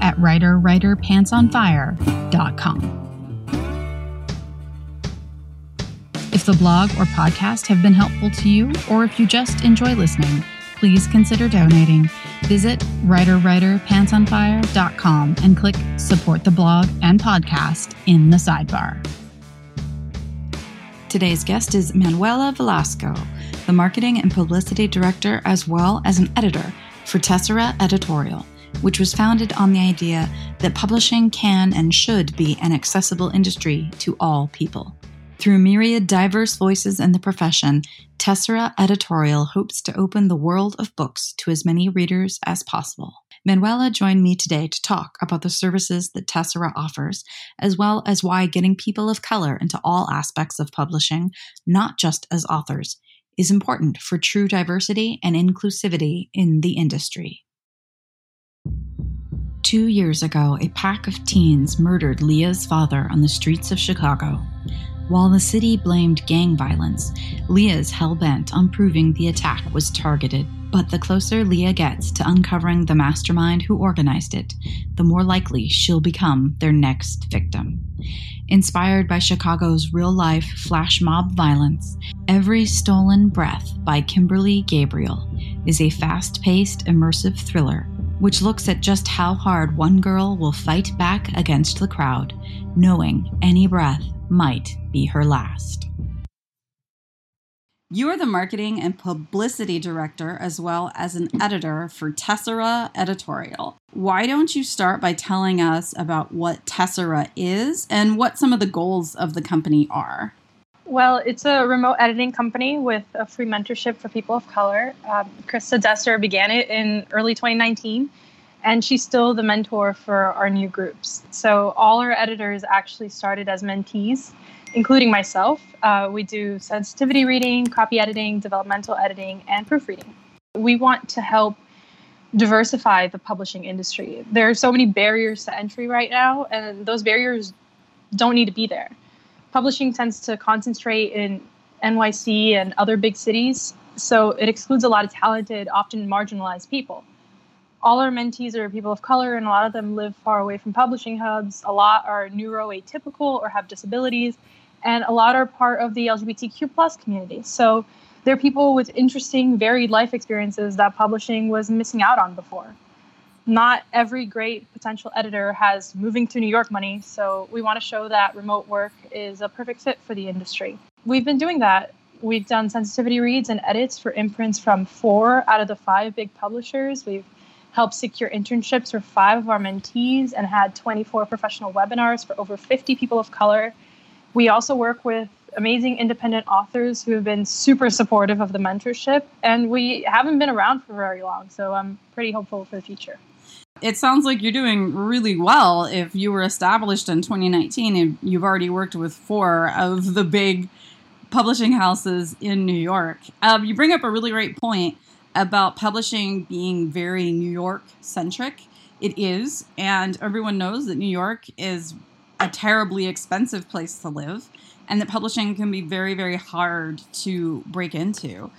at writerwriterpantsonfire.com. If the blog or podcast have been helpful to you, or if you just enjoy listening, please consider donating. Visit writerwriterpantsonfire.com and click support the blog and podcast in the sidebar. Today's guest is Manuela Velasco, the marketing and publicity director as well as an editor for Tessera Editorial, which was founded on the idea that publishing can and should be an accessible industry to all people. Through myriad diverse voices in the profession, Tessera Editorial hopes to open the world of books to as many readers as possible. Manuela joined me today to talk about the services that Tessera offers, as well as why getting people of color into all aspects of publishing, not just as authors, is important for true diversity and inclusivity in the industry. Two years ago, a pack of teens murdered Leah's father on the streets of Chicago. While the city blamed gang violence, Leah's hell bent on proving the attack was targeted. But the closer Leah gets to uncovering the mastermind who organized it, the more likely she'll become their next victim. Inspired by Chicago's real life flash mob violence, Every Stolen Breath by Kimberly Gabriel is a fast paced, immersive thriller which looks at just how hard one girl will fight back against the crowd, knowing any breath might be her last. You are the marketing and publicity director as well as an editor for Tessera Editorial. Why don't you start by telling us about what Tessera is and what some of the goals of the company are? Well, it's a remote editing company with a free mentorship for people of color. Um, Christa Desir began it in early 2019, and she's still the mentor for our new groups. So all our editors actually started as mentees, including myself. Uh, we do sensitivity reading, copy editing, developmental editing, and proofreading. We want to help diversify the publishing industry. There are so many barriers to entry right now, and those barriers don't need to be there publishing tends to concentrate in NYC and other big cities, so it excludes a lot of talented, often marginalized people. All our mentees are people of color, and a lot of them live far away from publishing hubs. A lot are neuroatypical or have disabilities, and a lot are part of the LGBTQ plus community. So they're people with interesting, varied life experiences that publishing was missing out on before not every great potential editor has moving to New York money, so we want to show that remote work is a perfect fit for the industry. We've been doing that. We've done sensitivity reads and edits for imprints from four out of the five big publishers. We've helped secure internships for five of our mentees and had 24 professional webinars for over 50 people of color. We also work with amazing independent authors who have been super supportive of the mentorship, and we haven't been around for very long, so I'm pretty hopeful for the future. It sounds like you're doing really well if you were established in 2019 and you've already worked with four of the big publishing houses in New York. Um, you bring up a really great point about publishing being very New York centric. It is, and everyone knows that New York is a terribly expensive place to live, and that publishing can be very, very hard to break into.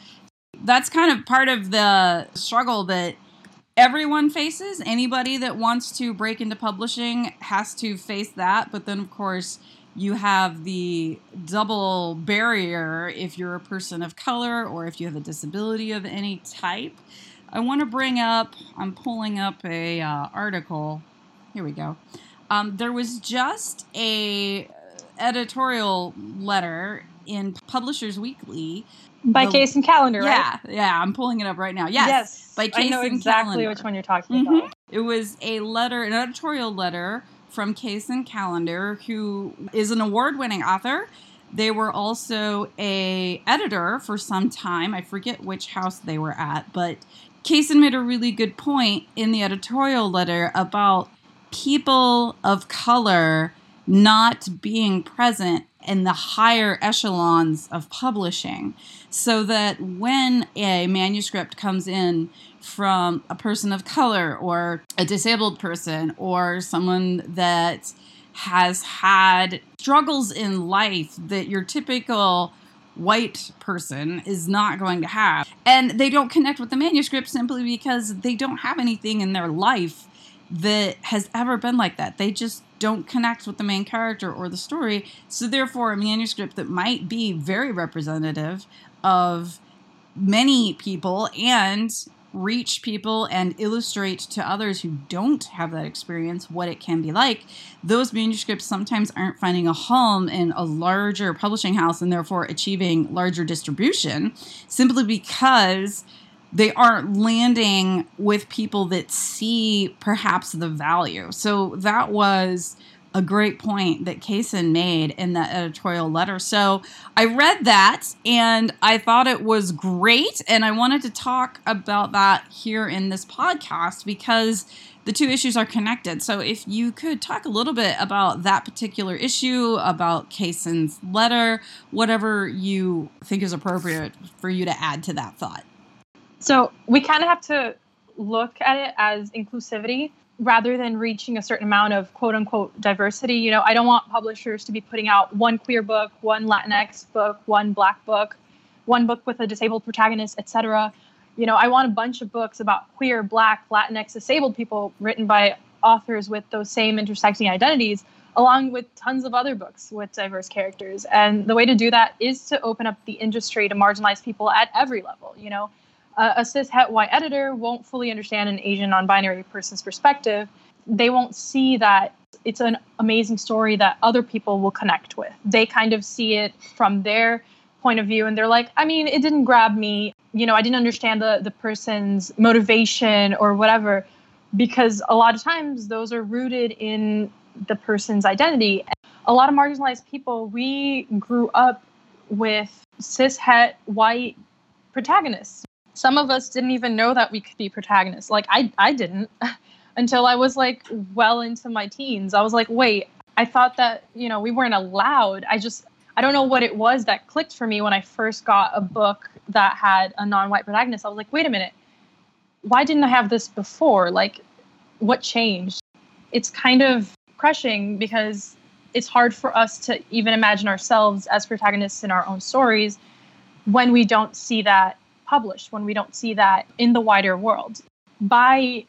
That's kind of part of the struggle that everyone faces. Anybody that wants to break into publishing has to face that. But then, of course, you have the double barrier if you're a person of color or if you have a disability of any type. I want to bring up, I'm pulling up a uh, article. Here we go. Um, there was just a editorial letter in Publishers Weekly by the, Kacen Callender, yeah, right? Yeah, I'm pulling it up right now. Yes, yes by Case I know exactly Callender. which one you're talking mm-hmm. about. It was a letter, an editorial letter from Kacen Callender, who is an award-winning author. They were also a editor for some time. I forget which house they were at, but Kacen made a really good point in the editorial letter about people of color not being present in the higher echelons of publishing so that when a manuscript comes in from a person of color or a disabled person or someone that has had struggles in life that your typical white person is not going to have. And they don't connect with the manuscript simply because they don't have anything in their life that has ever been like that. They just don't connect with the main character or the story. So, therefore, a manuscript that might be very representative of many people and reach people and illustrate to others who don't have that experience what it can be like, those manuscripts sometimes aren't finding a home in a larger publishing house and therefore achieving larger distribution simply because they aren't landing with people that see perhaps the value. So that was a great point that Kacen made in that editorial letter. So I read that and I thought it was great. And I wanted to talk about that here in this podcast because the two issues are connected. So if you could talk a little bit about that particular issue, about Kacen's letter, whatever you think is appropriate for you to add to that thought. So we kind of have to look at it as inclusivity rather than reaching a certain amount of quote unquote diversity. You know, I don't want publishers to be putting out one queer book, one Latinx book, one black book, one book with a disabled protagonist, etc. You know, I want a bunch of books about queer, black, Latinx, disabled people written by authors with those same intersecting identities, along with tons of other books with diverse characters. And the way to do that is to open up the industry to marginalized people at every level. You know, uh, a cis het white editor won't fully understand an Asian non binary person's perspective. They won't see that it's an amazing story that other people will connect with. They kind of see it from their point of view and they're like, I mean, it didn't grab me. You know, I didn't understand the, the person's motivation or whatever, because a lot of times those are rooted in the person's identity. A lot of marginalized people, we grew up with cis het white protagonists some of us didn't even know that we could be protagonists. Like I I didn't until I was like well into my teens. I was like, wait, I thought that, you know, we weren't allowed. I just I don't know what it was that clicked for me when I first got a book that had a non-white protagonist. I was like, wait a minute. Why didn't I have this before? Like what changed? It's kind of crushing because it's hard for us to even imagine ourselves as protagonists in our own stories when we don't see that published when we don't see that in the wider world. By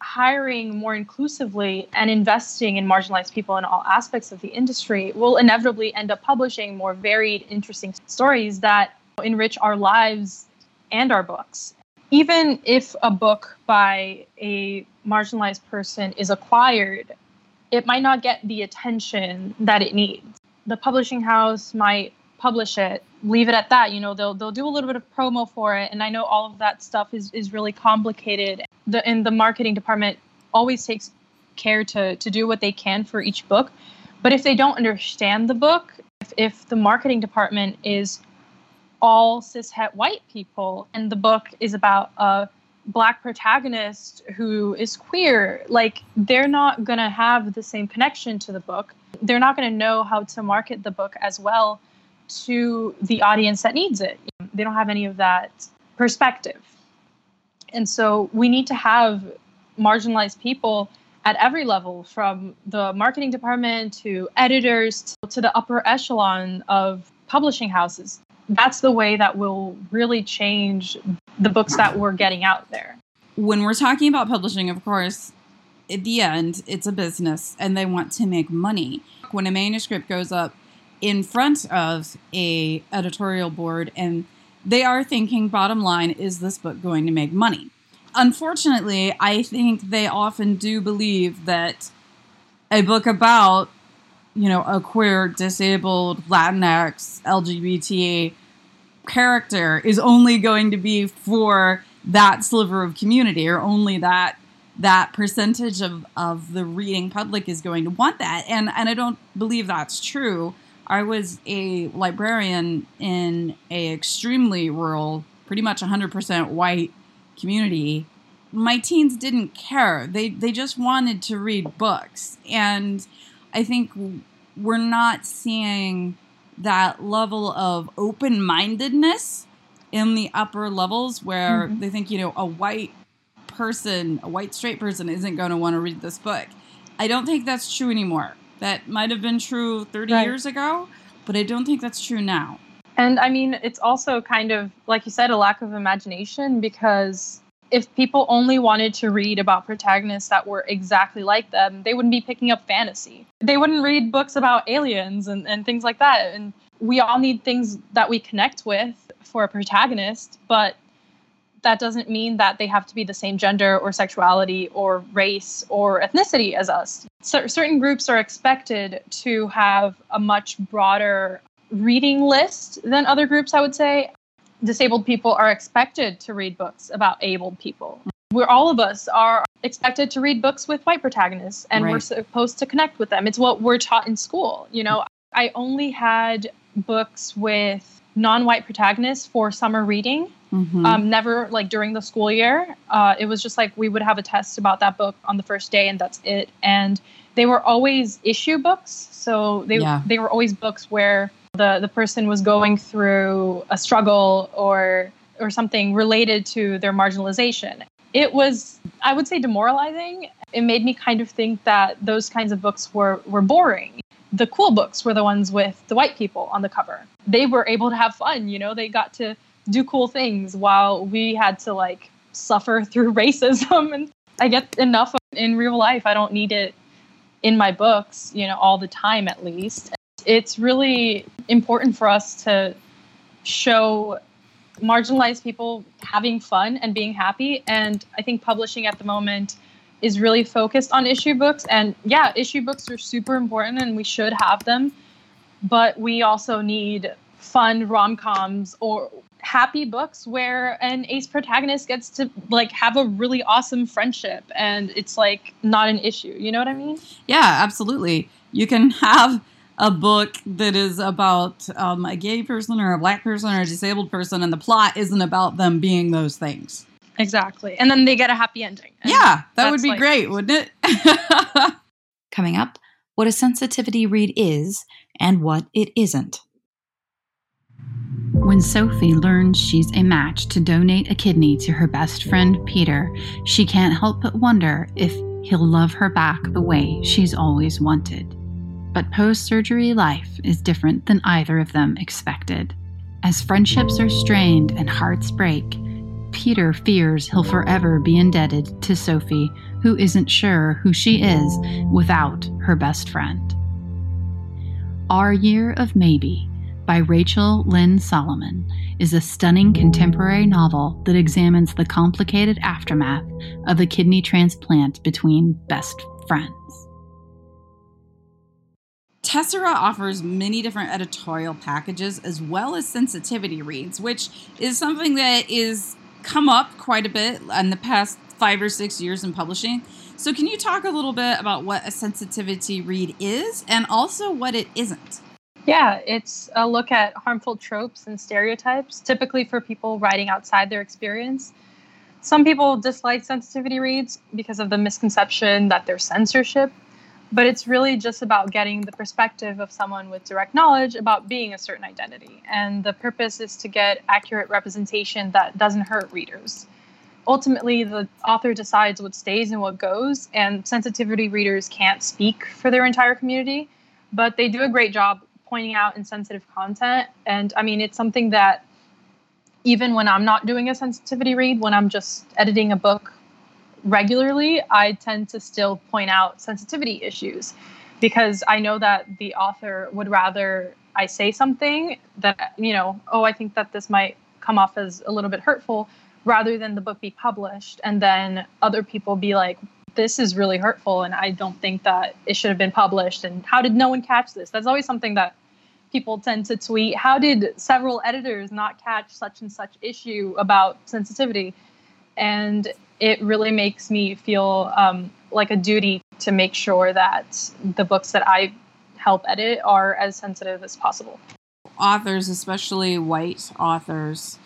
hiring more inclusively and investing in marginalized people in all aspects of the industry, we'll inevitably end up publishing more varied, interesting stories that enrich our lives and our books. Even if a book by a marginalized person is acquired, it might not get the attention that it needs. The publishing house might publish it leave it at that you know they'll they'll do a little bit of promo for it. And i know all of that stuff is is really complicated. The in the marketing department always takes care to to do what they can for each book. But if they don't understand the book if, if the marketing department is all cis het white people and the book is about a black protagonist who is queer like they're not going to have the same connection to the book. They're not going to know how to market the book as well to the audience that needs it. They don't have any of that perspective. And so we need to have marginalized people at every level from the marketing department to editors to the upper echelon of publishing houses. That's the way that will really change the books that we're getting out there. When we're talking about publishing, of course, at the end, it's a business and they want to make money. When a manuscript goes up in front of a editorial board and they are thinking bottom line is this book going to make money? Unfortunately i think they often do believe that a book about you know a queer disabled latinx lgbt character is only going to be for that sliver of community or only that that percentage of, of the reading public is going to want that. And and i don't believe that's true I was a librarian in a extremely rural, pretty much 100% white community. My teens didn't care. They they just wanted to read books. And I think we're not seeing that level of open mindedness in the upper levels where mm-hmm. they think, you know, a white person, a white straight person, isn't going to want to read this book. I don't think that's true anymore. That might have been true 30 right. years ago, but I don't think that's true now. And I mean, it's also kind of, like you said, a lack of imagination because if people only wanted to read about protagonists that were exactly like them, they wouldn't be picking up fantasy. They wouldn't read books about aliens and, and things like that. And we all need things that we connect with for a protagonist, but that doesn't mean that they have to be the same gender or sexuality or race or ethnicity as us. So certain groups are expected to have a much broader reading list than other groups, I would say disabled people are expected to read books about abled people. Where all of us are expected to read books with white protagonists and right. we're supposed to connect with them. It's what we're taught in school. You know, I only had books with non-white protagonists for summer reading. Mm-hmm. Um, never like during the school year. Uh, it was just like we would have a test about that book on the first day, and that's it. And they were always issue books, so they yeah. they were always books where the the person was going through a struggle or or something related to their marginalization. It was I would say demoralizing. It made me kind of think that those kinds of books were were boring. The cool books were the ones with the white people on the cover. They were able to have fun, you know, they got to do cool things while we had to like suffer through racism and I get enough in real life. I don't need it in my books, you know, all the time at least it's really important for us to show marginalized people having fun and being happy. And I think publishing at the moment is really focused on issue books. And yeah, issue books are super important and we should have them. But we also need fun rom coms or happy books where an ace protagonist gets to like have a really awesome friendship and it's like not an issue. You know what I mean? Yeah, absolutely. You can have a book that is about um, a gay person or a black person or a disabled person, and the plot isn't about them being those things. Exactly. And then they get a happy ending. Yeah, that would be like, great, wouldn't it? Coming up, what a sensitivity read is and what it isn't. When Sophie learns she's a match to donate a kidney to her best friend Peter, she can't help but wonder if he'll love her back the way she's always wanted. But post surgery life is different than either of them expected. As friendships are strained and hearts break, Peter fears he'll forever be indebted to Sophie, who isn't sure who she is without her best friend. Our Year of Maybe by Rachel Lynn Solomon is a stunning contemporary novel that examines the complicated aftermath of a kidney transplant between best friends. Tessera offers many different editorial packages as well as sensitivity reads, which is something that is come up quite a bit in the past five or six years in publishing. So, can you talk a little bit about what a sensitivity read is and also what it isn't? Yeah, it's a look at harmful tropes and stereotypes, typically for people writing outside their experience. Some people dislike sensitivity reads because of the misconception that they're censorship, but it's really just about getting the perspective of someone with direct knowledge about being a certain identity. And the purpose is to get accurate representation that doesn't hurt readers. Ultimately, the author decides what stays and what goes, and sensitivity readers can't speak for their entire community, but they do a great job pointing out insensitive content. And I mean, it's something that even when I'm not doing a sensitivity read, when I'm just editing a book regularly, I tend to still point out sensitivity issues because I know that the author would rather I say something that, you know, oh, I think that this might come off as a little bit hurtful rather than the book be published and then other people be like, this is really hurtful and I don't think that it should have been published. And how did no one catch this? That's always something that people tend to tweet. How did several editors not catch such and such issue about sensitivity? And it really makes me feel um, like a duty to make sure that the books that I help edit are as sensitive as possible. Authors, especially white authors,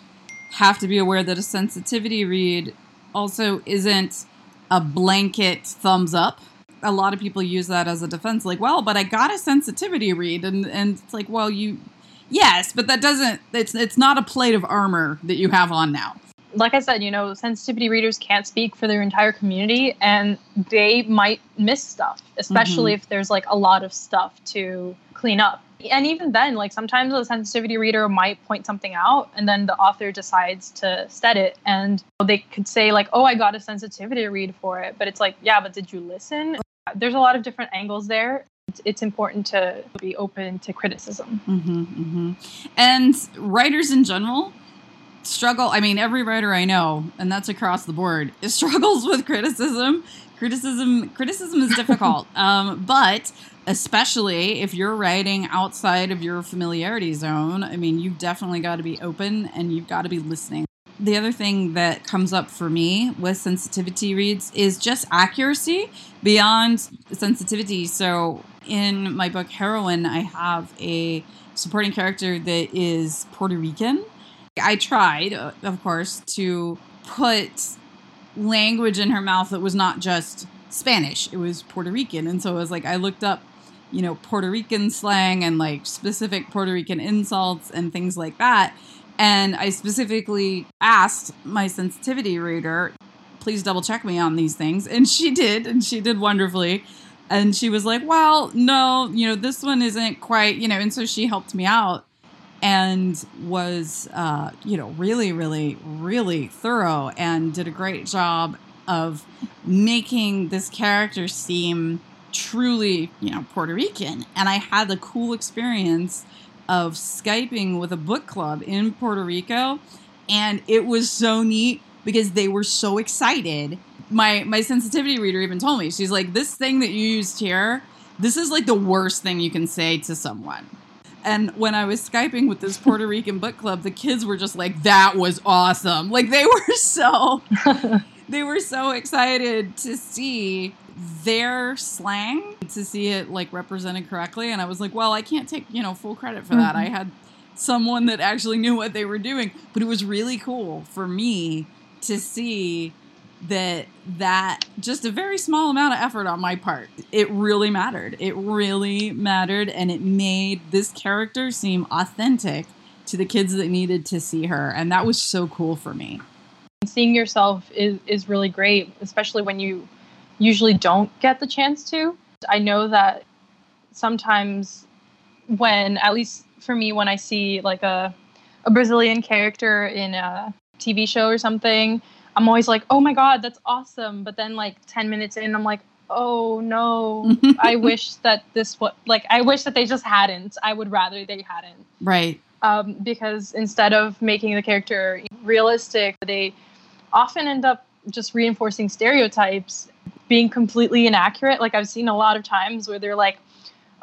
have to be aware that a sensitivity read also isn't a blanket thumbs up. a lot of people use that as a defense, like, well, but I got a sensitivity read, and and it's like, well, you, yes, but that doesn't. It's it's not a plate of armor that you have on now. Like I said, you know, sensitivity readers can't speak for their entire community, and they might miss stuff, especially mm-hmm. if there's like a lot of stuff to clean up. And even then like sometimes a sensitivity reader might point something out and then the author decides to set it and they could say like oh i got a sensitivity read for it. But it's like yeah but did you listen? There's a lot of different angles there. It's, it's important to be open to criticism. Mm-hmm, mm-hmm. and writers in general struggle i mean every writer i know and that's across the board struggles with criticism. Criticism criticism is difficult. Um, but especially if you're writing outside of your familiarity zone i mean you've definitely got to be open and you've got to be listening. The other thing that comes up for me with sensitivity reads is just accuracy beyond sensitivity. So in my book heroine i have a supporting character that is puerto rican i tried uh, of course to put language in her mouth that was not just Spanish. It was Puerto Rican. And so it was like I looked up, you know, Puerto Rican slang and like specific Puerto Rican insults and things like that. And I specifically asked my sensitivity reader, please double check me on these things. And she did, and she did wonderfully. And she was like, well, no, you know, this one isn't quite, you know, and so she helped me out and was, uh, you know, really, really, really thorough and did a great job of making this character seem truly, you know, Puerto Rican. And I had the cool experience of Skyping with a book club in Puerto Rico. And it was so neat because they were so excited. My my sensitivity reader even told me, she's like, this thing that you used here, this is like the worst thing you can say to someone. And when I was Skyping with this Puerto Rican book club, the kids were just like, that was awesome. Like they were so they were so excited to see their slang, to see it like represented correctly. And I was like, well, I can't take, you know, full credit for that. Mm-hmm. I had someone that actually knew what they were doing. But it was really cool for me to see that that just a very small amount of effort on my part. It really mattered. It really mattered and it made this character seem authentic to the kids that needed to see her and that was so cool for me. Seeing yourself is is really great especially when you usually don't get the chance to. I know that sometimes when at least for me when i see like a a brazilian character in a tv show or something I'm always like, oh my God, that's awesome. But then like 10 minutes in, I'm like, oh no, I wish that this was like, I wish that they just hadn't. I would rather they hadn't. Right. Um, because instead of making the character realistic, they often end up just reinforcing stereotypes, being completely inaccurate. Like I've seen a lot of times where they're like,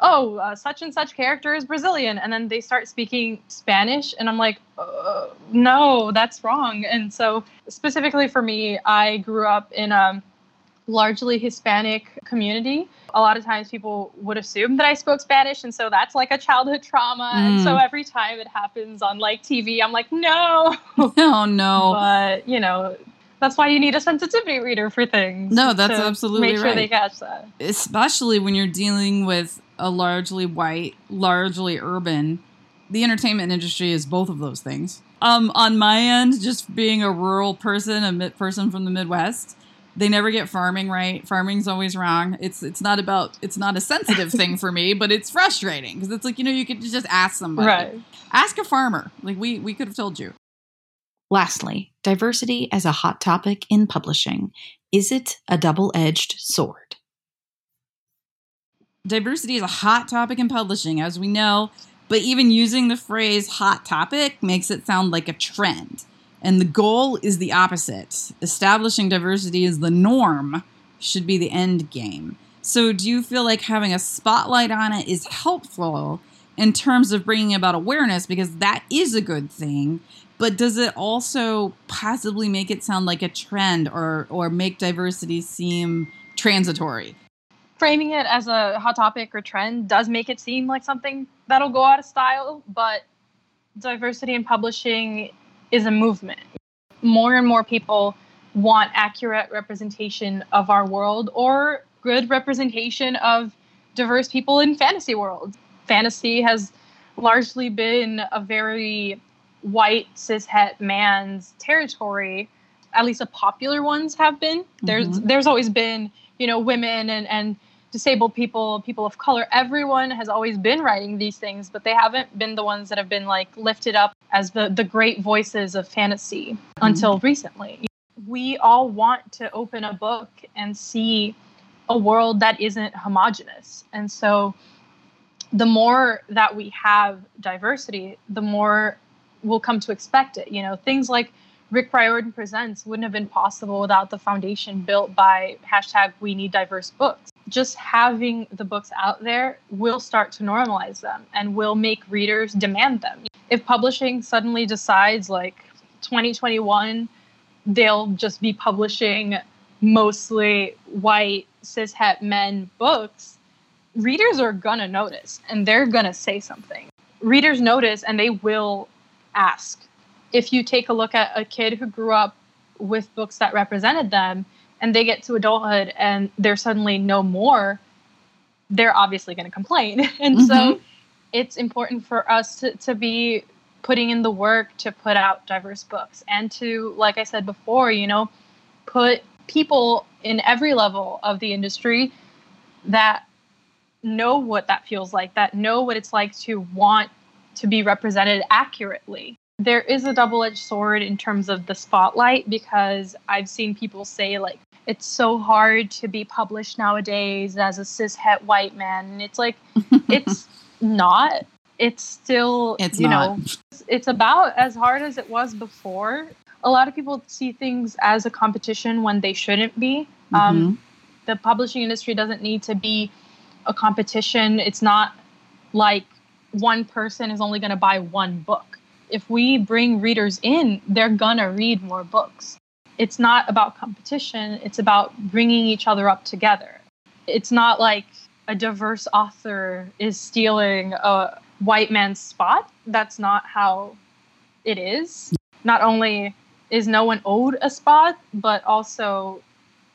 oh, uh, such and such character is Brazilian. And then they start speaking Spanish. And I'm like, uh, no, that's wrong. And so, specifically for me, I grew up in a largely Hispanic community. A lot of times people would assume that I spoke Spanish. And so that's like a childhood trauma. Mm. And so mm. every time it happens on like TV, I'm like, no. Oh, no. But, you know, that's why you need a sensitivity reader for things. No, that's absolutely make sure right. they catch that. Especially when you're dealing with a largely white, largely urban. The entertainment industry is both of those things. Um, on my end, just being a rural person, a mid- person from the Midwest, they never get farming right. Farming's always wrong. It's it's not about it's not a sensitive thing for me, but it's frustrating because it's like you know you could just ask somebody, right. ask a farmer. Like we we could have told you. Lastly, diversity as a hot topic in publishing. Is it a double edged sword? Diversity is a hot topic in publishing, as we know, but even using the phrase hot topic makes it sound like a trend. And the goal is the opposite. Establishing diversity as the norm should be the end game. So, do you feel like having a spotlight on it is helpful in terms of bringing about awareness? Because that is a good thing but does it also possibly make it sound like a trend or or make diversity seem transitory? Framing it as a hot topic or trend does make it seem like something that'll go out of style, but diversity in publishing is a movement. More and more people want accurate representation of our world or good representation of diverse people in fantasy world. Fantasy has largely been a very white cishet man's territory. At least the popular ones have been. Mm-hmm. There's there's always been you know women and and disabled people, people of color. Everyone has always been writing these things, but they haven't been the ones that have been like lifted up as the the great voices of fantasy mm-hmm. until recently. We all want to open a book and see a world that isn't homogenous. And so the more that we have diversity, the more we'll come to expect it. You know, things like Rick Riordan Presents wouldn't have been possible without the foundation built by hashtag We Need Diverse Books. Just having the books out there will start to normalize them and will make readers demand them. If publishing suddenly decides, like 2021, they'll just be publishing mostly white cishet men books, readers are gonna notice and they're gonna say something. Readers notice and they will ask. If you take a look at a kid who grew up with books that represented them and they get to adulthood and they're suddenly no more, they're obviously going to complain. and mm-hmm. so it's important for us to, to be putting in the work to put out diverse books and to, like I said before, you know, put people in every level of the industry that know what that feels like, that know what it's like to want to be represented accurately. There is a double edged sword in terms of the spotlight because I've seen people say, like, it's so hard to be published nowadays as a cishet white man. And it's like, it's not. It's still, it's you not. know, it's about as hard as it was before a lot of people see things as a competition when they shouldn't be. Mm-hmm. Um, the publishing industry doesn't need to be a competition. It's not like one person is only going to buy one book. If we bring readers in, they're going to read more books. It's not about competition, it's about bringing each other up together. It's not like a diverse author is stealing a white man's spot. That's not how it is. Not only is no one owed a spot, but also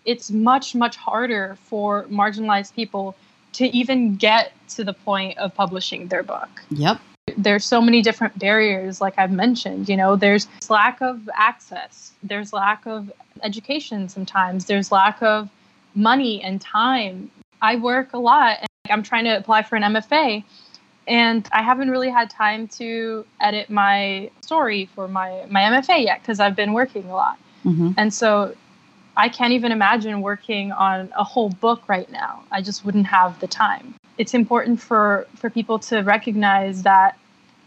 it's much, much harder for marginalized people to even get to the point of publishing their book. Yep. There's so many different barriers, like I've mentioned. You know, there's lack of access, there's lack of education sometimes, there's lack of money and time. I work a lot and I'm trying to apply for an MFA and I haven't really had time to edit my story for my my MFA yet because I've been working a lot. Mm-hmm. And so I can't even imagine working on a whole book right now. I just wouldn't have the time. It's important for for people to recognize that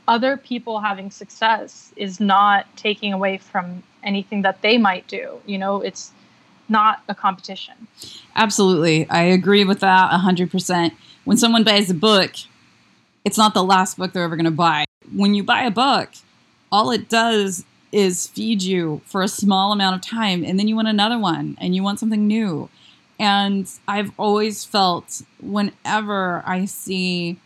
other people having success is not taking away from anything that they might do. You know, it's not a competition. Absolutely. I agree with that 100%. When someone buys a book, it's not the last book they're ever going to buy. When you buy a book, all it does is feed you for a small amount of time and then you want another one and you want something new. And I've always felt whenever I see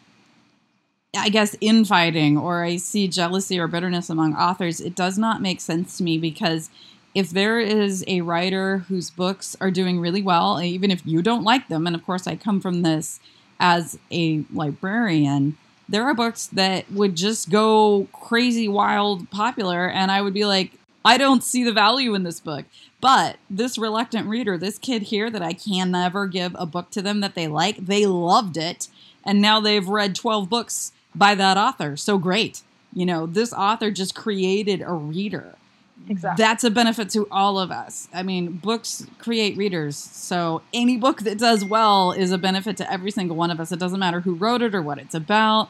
I guess infighting or I see jealousy or bitterness among authors, it does not make sense to me because if there is a writer whose books are doing really well, even if you don't like them, and of course I come from this as a librarian, there are books that would just go crazy, wild, popular, and I would be like, I don't see the value in this book. But this reluctant reader, this kid here that I can never give a book to them that they like, they loved it. And now they've read 12 books by that author. So great. You know, this author just created a reader. Exactly. That's a benefit to all of us. I mean, books create readers. So any book that does well is a benefit to every single one of us. It doesn't matter who wrote it or what it's about.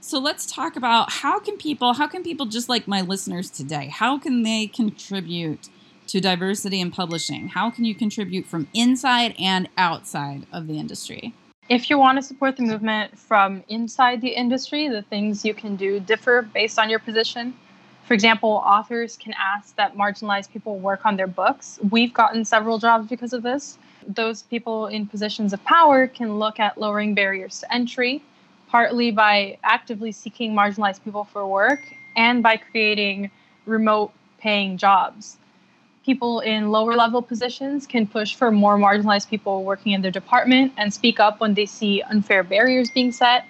So let's talk about how can people, how can people just like my listeners today, how can they contribute to diversity in publishing? How can you contribute from inside and outside of the industry? If you want to support the movement from inside the industry, the things you can do differ based on your position. For example, authors can ask that marginalized people work on their books. We've gotten several jobs because of this. Those people in positions of power can look at lowering barriers to entry, partly by actively seeking marginalized people for work and by creating remote paying jobs. people in lower level positions can push for more marginalized people working in their department and speak up when they see unfair barriers being set.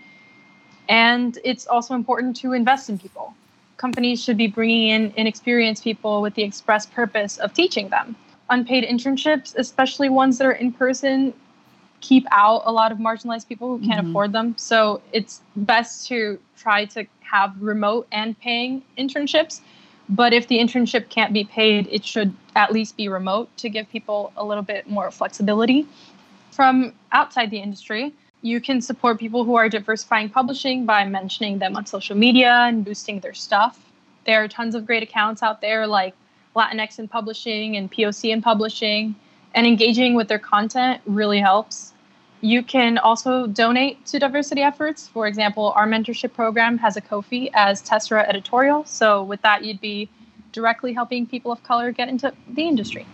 And it's also important to invest in people. Companies should be bringing in inexperienced people with the express purpose of teaching them. Unpaid internships, especially ones that are in person, keep out a lot of marginalized people who can't mm-hmm. afford them. So it's best to try to have remote and paying internships but if the internship can't be paid, it should at least be remote to give people a little bit more flexibility. From outside the industry, you can support people who are diversifying publishing by mentioning them on social media and boosting their stuff. There are tons of great accounts out there like Latinx in publishing and POC in publishing, and engaging with their content really helps. You can also donate to diversity efforts. For example, our mentorship program has a Ko-fi as Tessera editorial. So with that, you'd be directly helping people of color get into the industry.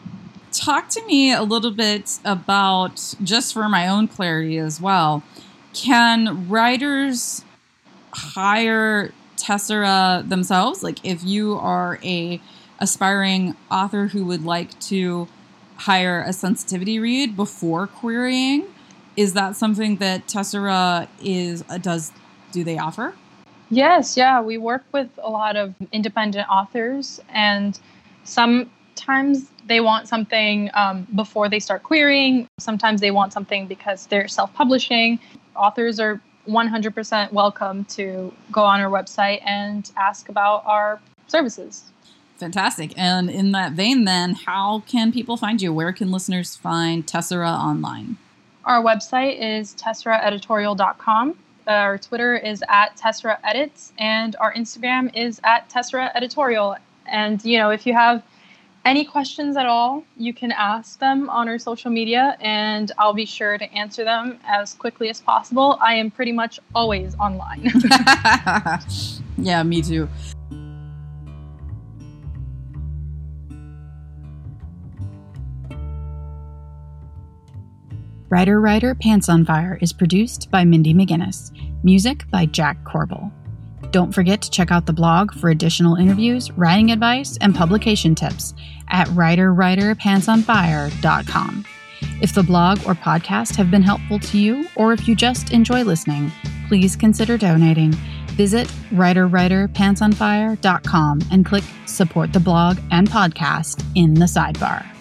Talk to me a little bit about, just for my own clarity as well, can writers hire Tessera themselves? Like if you are a aspiring author who would like to hire a sensitivity read before querying, is that something that Tessera is uh, does do they offer? Yes, yeah, we work with a lot of independent authors, and sometimes they want something um, before they start querying. Sometimes they want something because they're self-publishing. Authors are 100% welcome to go on our website and ask about our services. Fantastic. And in that vein, then, how can people find you? Where can listeners find Tessera online? Our website is tesseraeditorial.com. Our Twitter is at Tessera Edits, and our Instagram is at Tessera Editorial. And, you know, if you have any questions at all, you can ask them on our social media, and I'll be sure to answer them as quickly as possible. I am pretty much always online. yeah, me too. Writer Writer Pants on Fire is produced by Mindy McGinnis, music by Jack Corbel. Don't forget to check out the blog for additional interviews, writing advice, and publication tips at writerwriterpantsonfire.com. If the blog or podcast have been helpful to you, or if you just enjoy listening, please consider donating. Visit writerwriterpantsonfire.com and click Support the Blog and Podcast in the sidebar.